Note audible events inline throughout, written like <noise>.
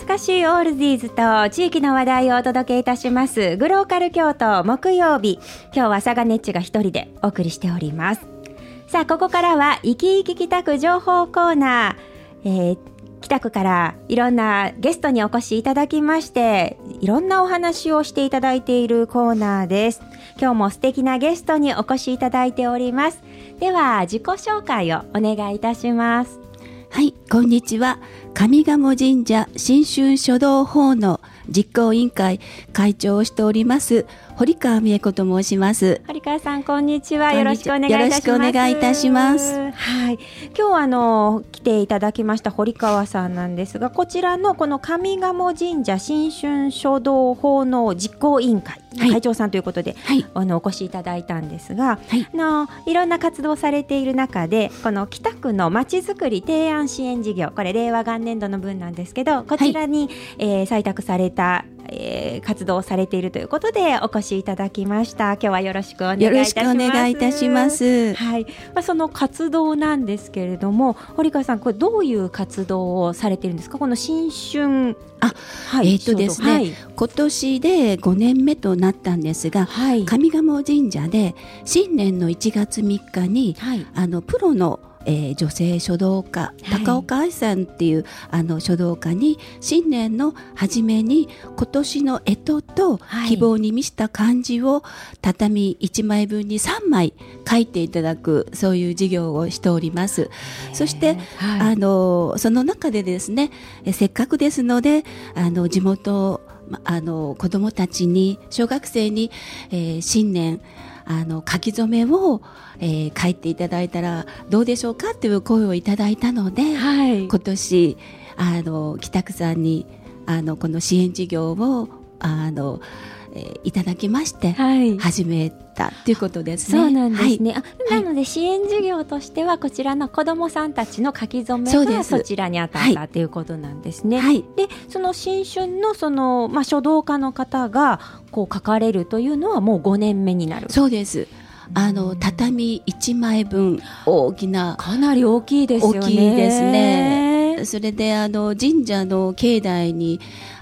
懐かしいオールディーズと地域の話題をお届けいたします。グローカル京都木曜日。今日は佐賀ネッチが一人でお送りしております。さあここからは生き生き北区情報コーナー、えー、北区からいろんなゲストにお越しいただきましていろんなお話をしていただいているコーナーです。今日も素敵なゲストにお越しいただいております。では自己紹介をお願いいたします。はい、こんにちは。上賀茂神社新春書道法の実行委員会会長をしております堀川美恵子と申します。堀川さんこんにちは。よろしくお願いいたします。よろしくお願いいたします。はい。今日あの来ていただきました堀川さんなんですがこちらのこの上賀神社新春書道法の実行委員会会長さんということで、はい、あのお越しいただいたんですが、はい、のいろんな活動されている中でこの北区のまちづくり提案支援事業これ令和元年度の分なんですけどこちらに、はい、えー、採択されたえー、活動をされているということでお越しいただきました。今日はよろしくお願いいたします。よろしくお願いいたします。はい。まあ、その活動なんですけれども堀川さんこれどういう活動をされているんですか？この新春あ、はい、えっ、とですね、はい、今年で5年目となったんですが、はい、上賀神社で新年の1月3日に、はい、あのプロのえー、女性書道家、高岡愛さんっていうあの書道家に新年の初めに今年の干支と希望に満ちた漢字を畳1枚分に3枚書いていただくそういう事業をしております。そして、はい、あのその中でですねせっかくですのであの地元あの子どもたちに小学生に、えー、新年あの書き初めを、えー、書いていただいたらどうでしょうかという声をいただいたので、はい、今年あの北区さんにあのこの支援事業をあの、えー、いただきまして、はい、始めたということですね。そうなんですね。はい、なので支援事業としてはこちらの子どもさんたちの書き初めがそちらに当たったということなんですね。はい、でその新春のそのまあ書道家の方がこう書かれるというのはもう5年目になる。そうです。あの畳1枚分大きなかなり大きいですよね。大きいですね。それであの神社の境内に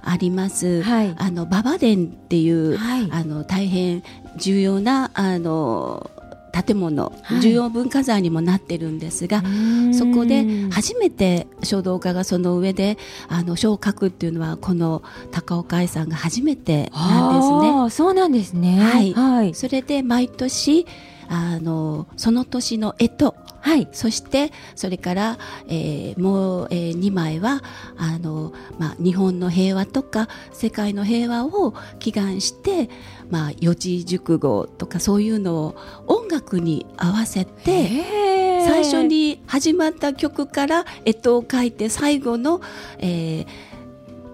あります、はい、あの馬場殿っていう、はい、あの大変重要なあの建物、重要文化財にもなってるんですが、はい、そこで初めて書道家がその上であの書を書くっていうのはこの高岡愛さんが初めてなんですね。そうなんですね、はい、はい、それで毎年あのその年の干支。はい、そしてそれから、えー、もう、えー、2枚はあの、まあ、日本の平和とか世界の平和を祈願して、まあ、四字熟語とかそういうのを音楽に合わせて最初に始まった曲から干支を書いて最後の、えー、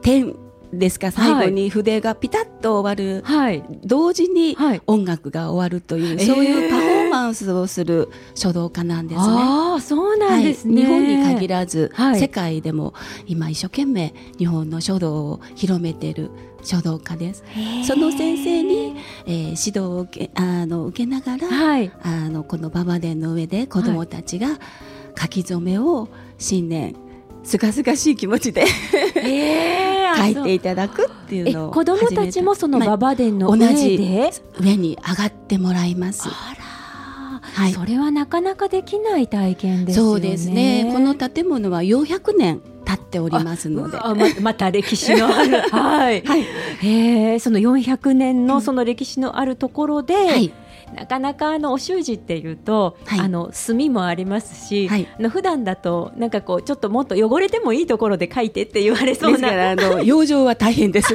点ですか？最後に筆がピタッと終わる、はい、同時に音楽が終わるという、はい、そういうパフォーマンスをする書道家なんですね。あそうなんですね、はい、日本に限らず、世界でも今一生懸命日本の書道を広めている書道家です。その先生に、えー、指導を受けあの受けながら、はい、あのこの馬場殿の上で子どもたちが書き初めを新年すがすがしい気持ちで。えー、書いていただくっていうのを子供たちもその馬場殿の同じ上に上がってもらいます。はい、それはなかなかできない体験ですよね。そうですね。この建物は400年経っておりますので。あままた歴史のある。<laughs> はい。はい、えその400年のその歴史のあるところで、はい。なかなかあのお習字っていうと、はい、あの墨もありますし、はい、あの普段だとなんかこうちょっともっと汚れてもいいところで書いてって言われそうな。あの <laughs> 養生は大変です。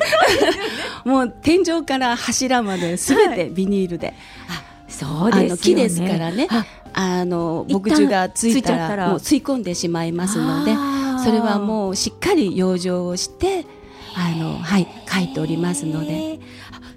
<laughs> もう天井から柱まですべてビニールで、はい、あそうです、ね、木ですからね。あの牧樹がついたら。もう吸い込んでしまいますのでそれはもうしっかり養生をしてあのはい書いておりますので。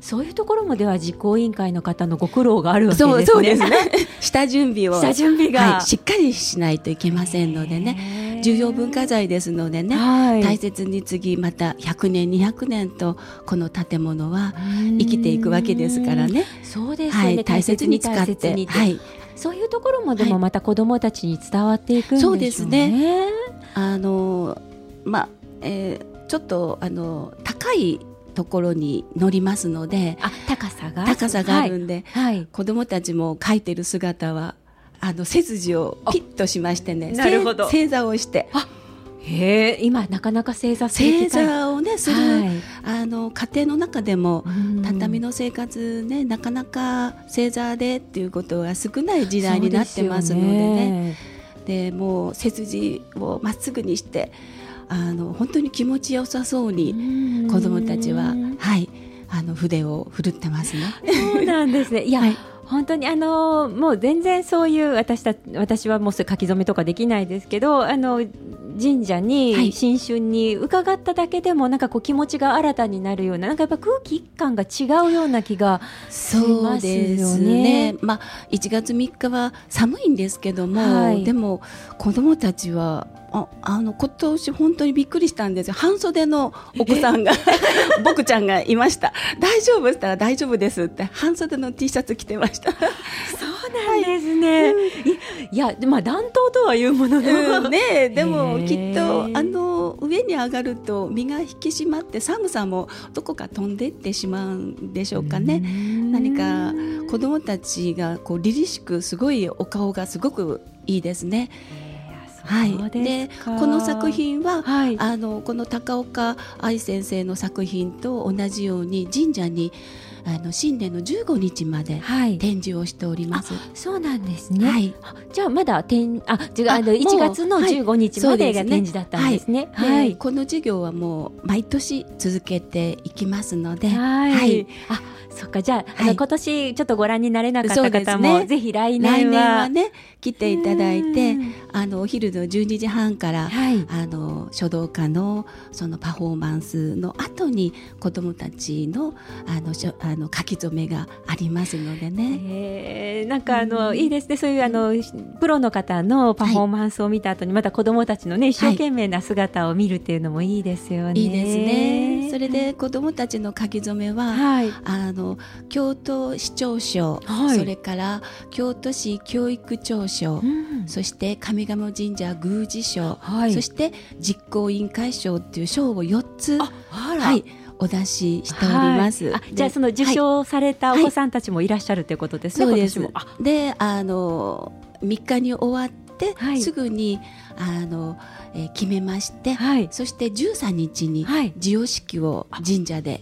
そういうところもでは実行委員会の方のご苦労があるわけですね。そうですね。<laughs> 下準備を。下準備が、はい、しっかりしないといけませんのでね。重要文化財ですのでね、はい、大切に次また100年200年とこの建物は生きていくわけですからね。そうですね、はい、大切に使って、はい、そういうところもでもまた子どもたちに伝わっていくんでしょうね。そうですねあのまあ、えーちょっとあの高いところに乗りますのであ高さが？高さがあるんで、はい。はい、子供たちも描いてる姿はあの背筋をピッとしましてねなるほど。正座をして。へえ今なかなか正座正座をねする、はい、あの家庭の中でも畳の生活ねなかなか正座でっていうことが少ない時代になってますのでねで、ね、もう背筋をまっすぐにしてあの本当に気持ちよさそうに子どもたちははいあの筆を振るってますね。そうなんですね。<laughs> いや、はい本当にあのもう全然そういう私た私はもう書き初めとかできないですけどあの神社に新春に伺っただけでも、なんかこう気持ちが新たになるようななんかやっぱ空気感が違うような気がしますよね。ねまあ1月3日は寒いんですけども、はい、でも子どもたちはああの今年本当にびっくりしたんですよ。半袖のお子さんが <laughs> 僕ちゃんがいました。大丈夫？したら大丈夫ですって。半袖の T シャツ着てました。<laughs> そうなんですね、はいいやまあ暖冬とはいうものの、うん、ね <laughs> でもきっとあの上に上がると身が引き締まって寒さもどこか飛んでいってしまうんでしょうかね。何か子供たちがこう凛々しくすごいお顔がすごくいいですね。はい、でこの作品は、はい、あのこの高岡愛先生の作品と同じように神社にあの新年の15日まで展示をしております。はい、そうなんですね。はい、じゃあまだ展あ違うあの1月の15日までが展示だったんですね。はい、はい、この授業はもう毎年続けていきますので、はい。はい、あそっかじゃあ,、あの今年ちょっとご覧になれなかった方も、ね、ぜひ来年はね来ていただいてあのお昼の12時半から、はい、あの書道家のそのパフォーマンスの後に子どもたちのあのしょあの書き初めがありますのでね。えー、なんかあの、いいですね。そういうあのプロの方のパフォーマンスを見た後に、また子どもたちのね一生懸命な姿を見るっていうのもいいですよね。いいですね。それで子どもたちの書き初めは、はい、あの京都市長賞、はい、それから京都市教育長賞、うん、そして上賀茂神社宮司賞、はい、そして実行委員会賞っていう賞を4つはいお出ししております。はい、じゃあその受賞されたお子さんたちもいらっしゃるということですね。そうです。で、あの3日に終わって、すぐにあの、えー、決めまして、そして13日に授与式を神社で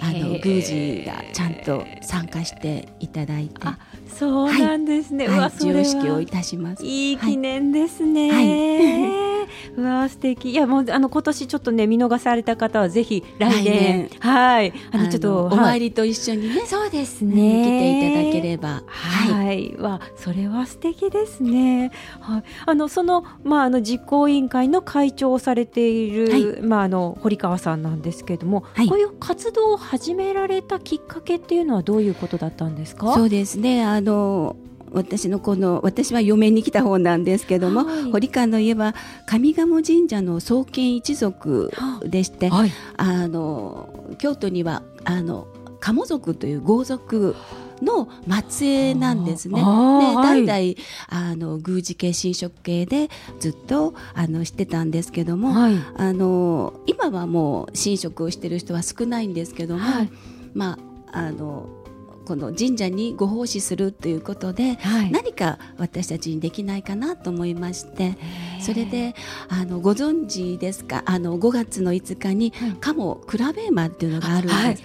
あの宮司がちゃんと参加していただいて。そうなんですね。はい、うわ、授与式をいたします。いい記念ですね。はいうわ素敵。いやもうあの今年ちょっとね見逃された方はぜひ来年。はい。あのちょっとお参りと一緒にねそうですね。来ていただければ。はい。わそれは素敵ですね。はい。あのそのまああの実行委員会の会長をされているまああの堀川さんなんですけれどもこういう活動を始められたきっかけっていうのはどういうことだったんですか？そうですね。あの私のこの私は嫁に来た方なんですけども、はい、堀川の家は上賀茂神社の創建一族でして、はい、あの京都にはあの鴨族という豪族の末裔なんですね。で代々、あの宮司系神職系でずっとあのしてたんですけども、はい、あの今はもう神職をしてる人は少ないんですけども、まああのこの神社にご奉仕するということで、はい、何か私たちにできないかなと思いましてそれであのご存知ですか？あの5月の5日に、鴨クラベーマっていうのがあるんです。はい、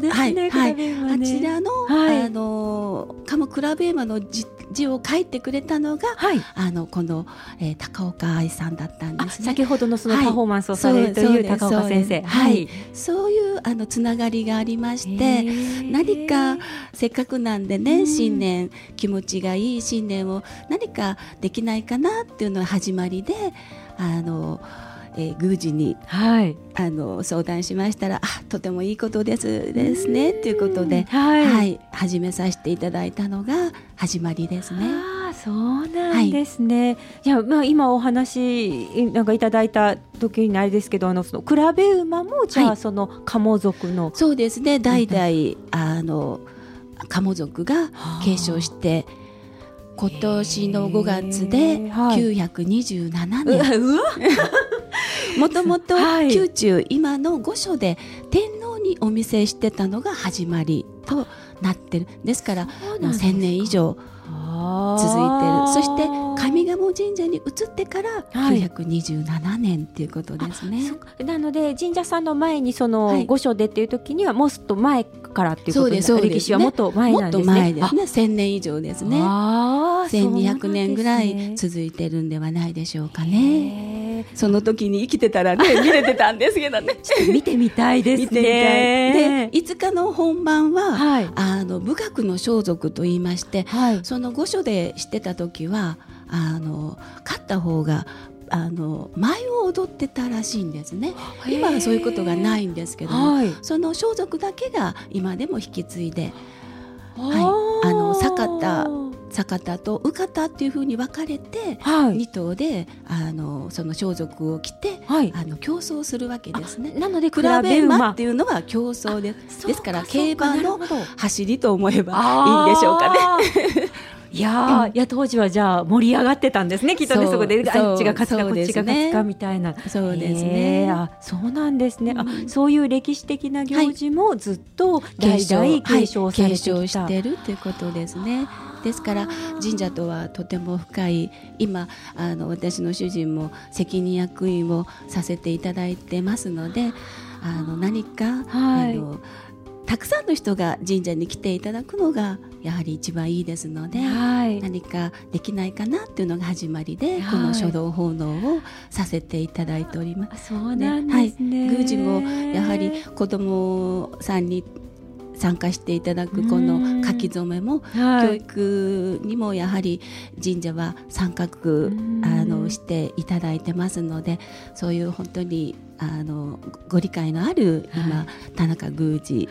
ですね、はい、ね、あちらの、あの鴨クラベーマの実字を書いてくれたのが、はい、あのこの、えー、高岡愛さんだったんです、ね、先ほどのそのパフォーマンスをされるという高岡先生、はい、そういうあのつながりがありまして何かせっかくなんでね、新年気持ちがいい新年を何かできないかなっていうのが始まりであの。えー、宮司に、はい、あの相談しましたらあとてもいいことですですねということで、はい、はい、始めさせていただいたのが始まりですね。あそうなんですね。はい、いやまあ今お話なんかいただいた時にあれですけどあのその比べ馬もじゃあ、その鴨族のそうですね代々あの鴨族が継承して。今年の5月で927年。うわもともと宮中、今の御所で天皇にお見せしてたのが始まりとなってる。ですからもう1000年以上続いてる。そして上賀茂神社に移ってから927年っていうことですね、はい、なので神社さんの前にその御所でっていう時にはもっと前からっていうことですね歴史はもっと前なんですね。前ですね。1000年以上ですね。1200年ぐらい続いてるんではないでしょうかね。その時に生きてたらね <laughs> 見れてたんですけどね。見てみたいですね。で5日の本番は、はい、あの武学の装束と言いまして、はい、その御所でしてた時はあの勝った方があの舞を踊ってたらしいんですね。今はそういうことがないんですけども、はい、その装束だけが今でも引き継いで、はい、あの坂田坂田と宇方っていうふうに分かれて、はい、2頭であのその装束を着て、はい、あの競争するわけですね。なので比べ馬。っていうのは競争でですから競馬の走りと思えばいいんでしょうかね。<laughs> いや、うん、いや当時はじゃあ盛り上がってたんですねきっとねそこで。あっちが勝つかこっちが勝つかみたいな。そうですね、あそうなんですね、うん、あそういう歴史的な行事もずっと代々継承。されてきた、はい、継承してるということですね。ですから神社とはとても深い今あの私の主人も責任役員をさせていただいてますのであの何か、はい、あのたくさんの人が神社に来ていただくのがやはり一番いいですので、はい、何かできないかなっていうのが始まりで、はい、この書道奉納をさせていただいております。そうなんですね、はい、宮司もやはり子供さんに参加していただくこの書き初めも、教育にもやはり神社は参画あのしていただいてますのでそういう本当にあのご理解のある今、はい、田中宮司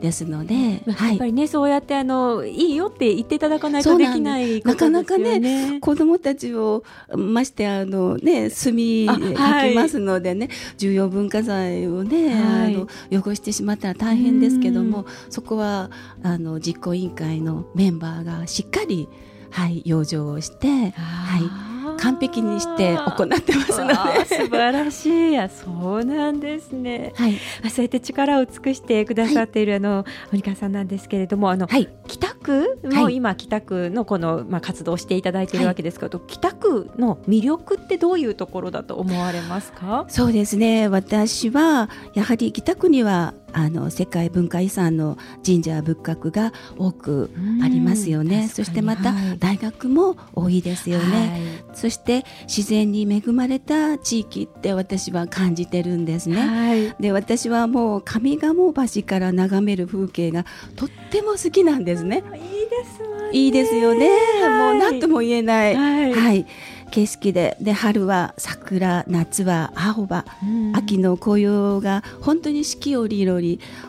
ですので、やっぱりね、そうやってあのいいよって言っていただかないとできないなかなかね子どもたちをましてあのね墨書きますのでね、はい、重要文化財をね、はい、あの汚してしまったら大変ですけどもそこはあの実行委員会のメンバーがしっかりはい養生をしてはい完璧にして行ってますので。素晴らしい。やそうなんですね、はい、そうやって力を尽くしてくださっている、はい、あの森川さんなんですけれどもあの、はい、北区も今、北区のこの、まあ、活動していただいているわけですけど、北区の魅力ってどういうところだと思われますか？そうですね。私はやはり北区にはあの世界文化遺産の神社仏閣が多くありますよね、そしてまた大学も多いですよね、はい、そして自然に恵まれた地域って私は感じてるんですね、はい、で私はもう上賀茂橋から眺める風景がとっても好きなんですね。いいですいいですよね、もう何とも言えない、はい景色で。で春は桜夏は青葉、うん、秋の紅葉が本当に四季折々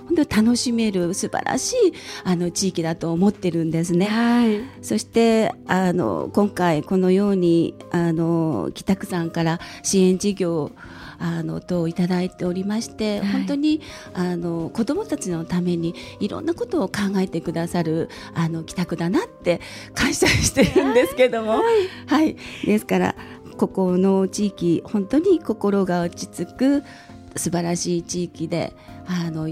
本当に楽しめる素晴らしいあの地域だと思ってるんですね。はい、そしてあの今回このようにあの北区さんから支援事業あのといただいておりまして、はい、本当にあの子どもたちのためにいろんなことを考えてくださるあの帰宅だなって感謝してるんですけども、はい、はい、ですからここの地域本当に心が落ち着く素晴らしい地域であの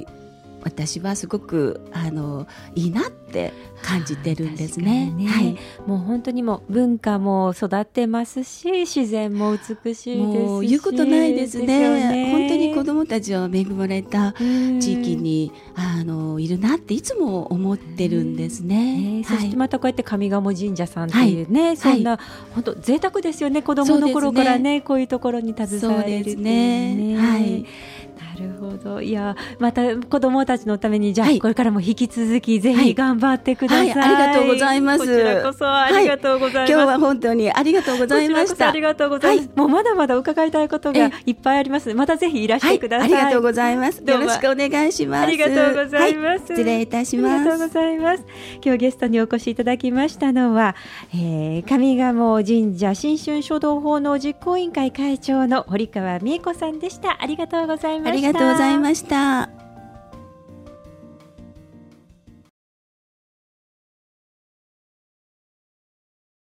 私はすごくあのいいなって感じてるんですね。ね。はい、もう本当にも文化も育ってますし自然も美しいです言うことないですね、ね、本当に子どもたちは恵まれた地域にあのいるなっていつも思ってるんですね。ね。そしてまたこうやって上賀茂神社さんっていうね、はい、そんな、はい、本当贅沢ですよね。子どもの頃からねこういうところに携われるってね。はい。なるほど。いやまた子どもたちのためにじゃあ、はい、これからも引き続きぜひ頑張ってください、はい、ありがとうございます。こちらこそありがとうございます、今日は本当にありがとうございました。ありがとうござい。ます、もうまだまだ伺いたいことがいっぱいあります。またぜひいらしてください、ありがとうございます。よろしくお願いします。ありがとうございます、失礼いたします。ありがとうございます。今日ゲストにお越しいただきましたのは、えー、上賀茂神社新春書道法の実行委員会会長の堀川美恵子さんでした。ありがとうございました。ありがとうございました